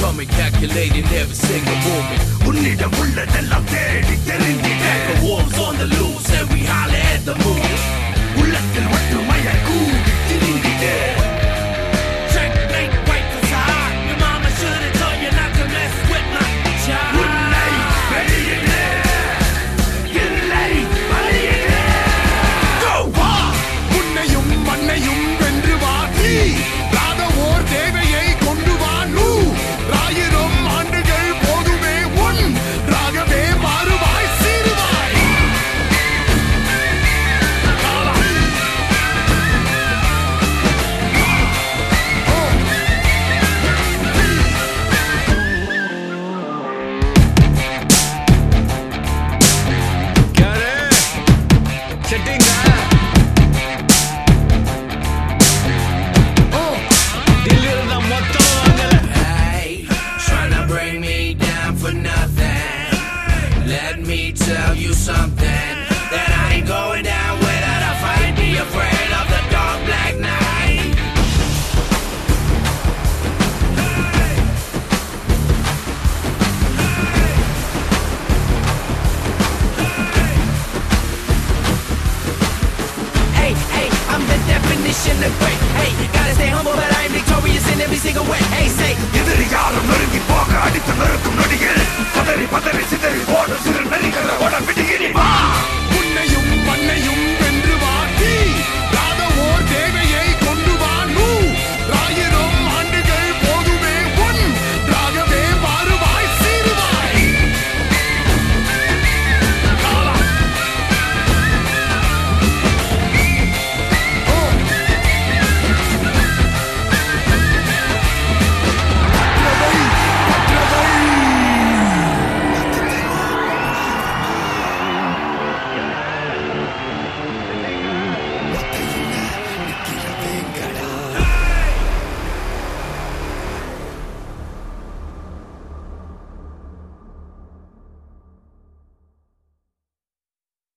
tummy calculating every single moment. Unnidam உள்ளதெல்லாம் தேடி The wolves on the loose and we holler. tell you something that I ain't going down without a fight. Be afraid of the dark black night. Hey, hey, I'm the definition of great. Hey, gotta stay humble, but I'm victorious in every single way. Hey, say, எதிரி யாரும் நெருங்கி போக அடித்து நெருக்கும் நொடியில் பதறி பதறி